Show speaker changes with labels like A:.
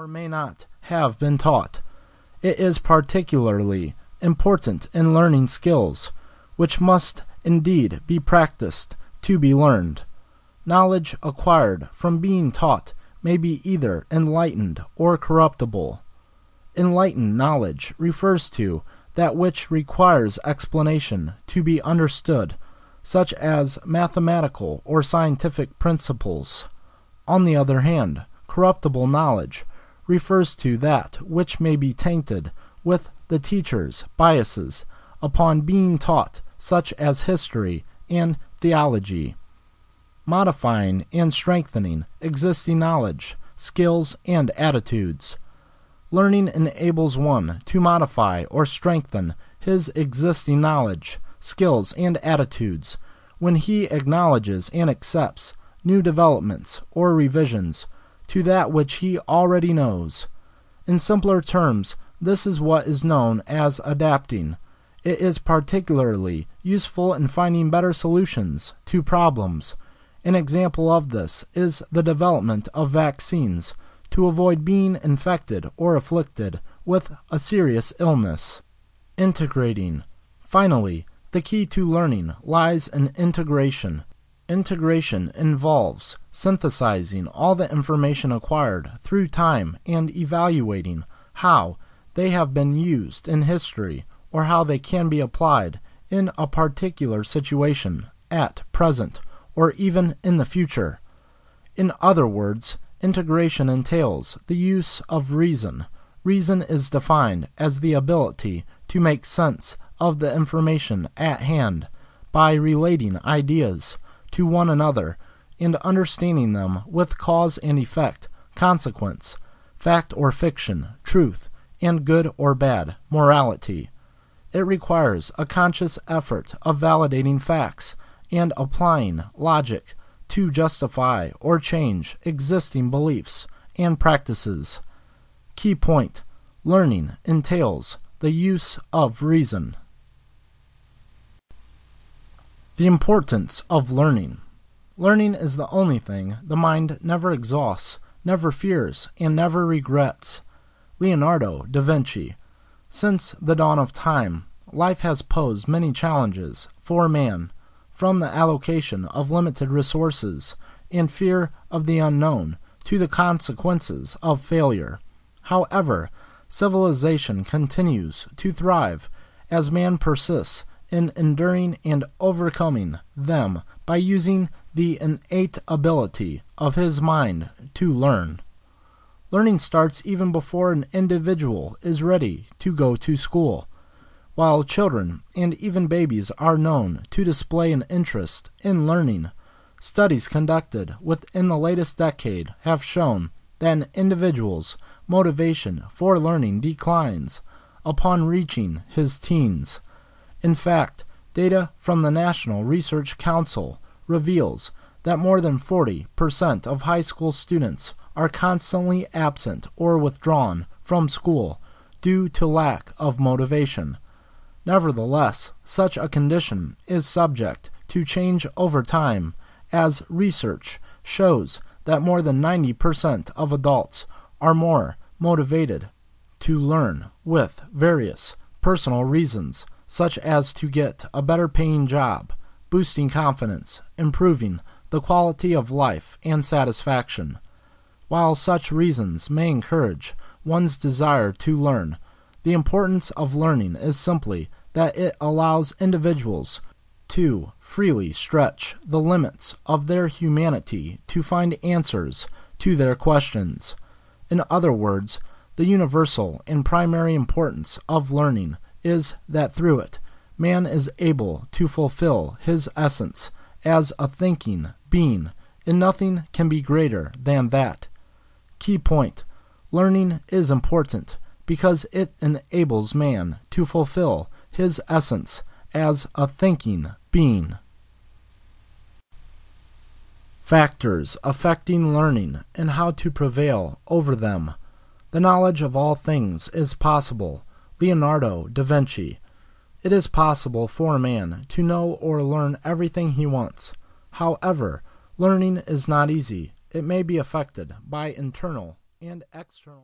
A: or may not have been taught. It is particularly important in learning skills, which must indeed be practiced to be learned. Knowledge acquired from being taught may be either enlightened or corruptible. Enlightened knowledge refers to that which requires explanation to be understood, such as mathematical or scientific principles. On the other hand, corruptible knowledge refers to that which may be tainted with the teacher's biases upon being taught, such as history and theology. Modifying and strengthening existing knowledge, skills, and attitudes. Learning enables one to modify or strengthen his existing knowledge, skills, and attitudes when he acknowledges and accepts new developments or revisions to that which he already knows. In simpler terms, this is what is known as adapting. It is particularly useful in finding better solutions to problems. An example of this is the development of vaccines to avoid being infected or afflicted with a serious illness. Integrating. Finally, the key to learning lies in integration. Integration involves synthesizing all the information acquired through time and evaluating how they have been used in history or how they can be applied in a particular situation at present or even in the future. In other words, integration entails the use of reason. Reason is defined as the ability to make sense of the information at hand by relating ideas to one another and understanding them with cause and effect, consequence, fact or fiction, truth, and good or bad, morality. It requires a conscious effort of validating facts and applying logic to justify or change existing beliefs and practices. Key point Learning entails the use of reason. The importance of learning. Learning is the only thing the mind never exhausts, never fears, and never regrets. Leonardo da Vinci. Since the dawn of time, life has posed many challenges for man, from the allocation of limited resources and fear of the unknown to the consequences of failure. However, civilization continues to thrive as man persists in enduring and overcoming them by using the innate ability of his mind to learn. Learning starts even before an individual is ready to go to school. While children and even babies are known to display an interest in learning, studies conducted within the latest decade have shown that an individual's motivation for learning declines upon reaching his teens. In fact, data from the National Research Council reveals that more than 40% of high school students are constantly absent or withdrawn from school due to lack of motivation. Nevertheless, such a condition is subject to change over time, as research shows that more than 90% of adults are more motivated to learn with various personal reasons such as to get a better paying job, boosting confidence, improving the quality of life and satisfaction. While such reasons may encourage one's desire to learn, the importance of learning is simply that it allows individuals to freely stretch the limits of their humanity to find answers to their questions. In other words, the universal and primary importance of learning is that through it, man is able to fulfill his essence as a thinking being, and nothing can be greater than that. Key point Learning is important because it enables man to fulfill his essence as a thinking being. Factors affecting learning and how to prevail over them. The knowledge of all things is possible Leonardo da Vinci. It is possible for a man to know or learn everything he wants. However, learning is not easy. It may be affected by internal and external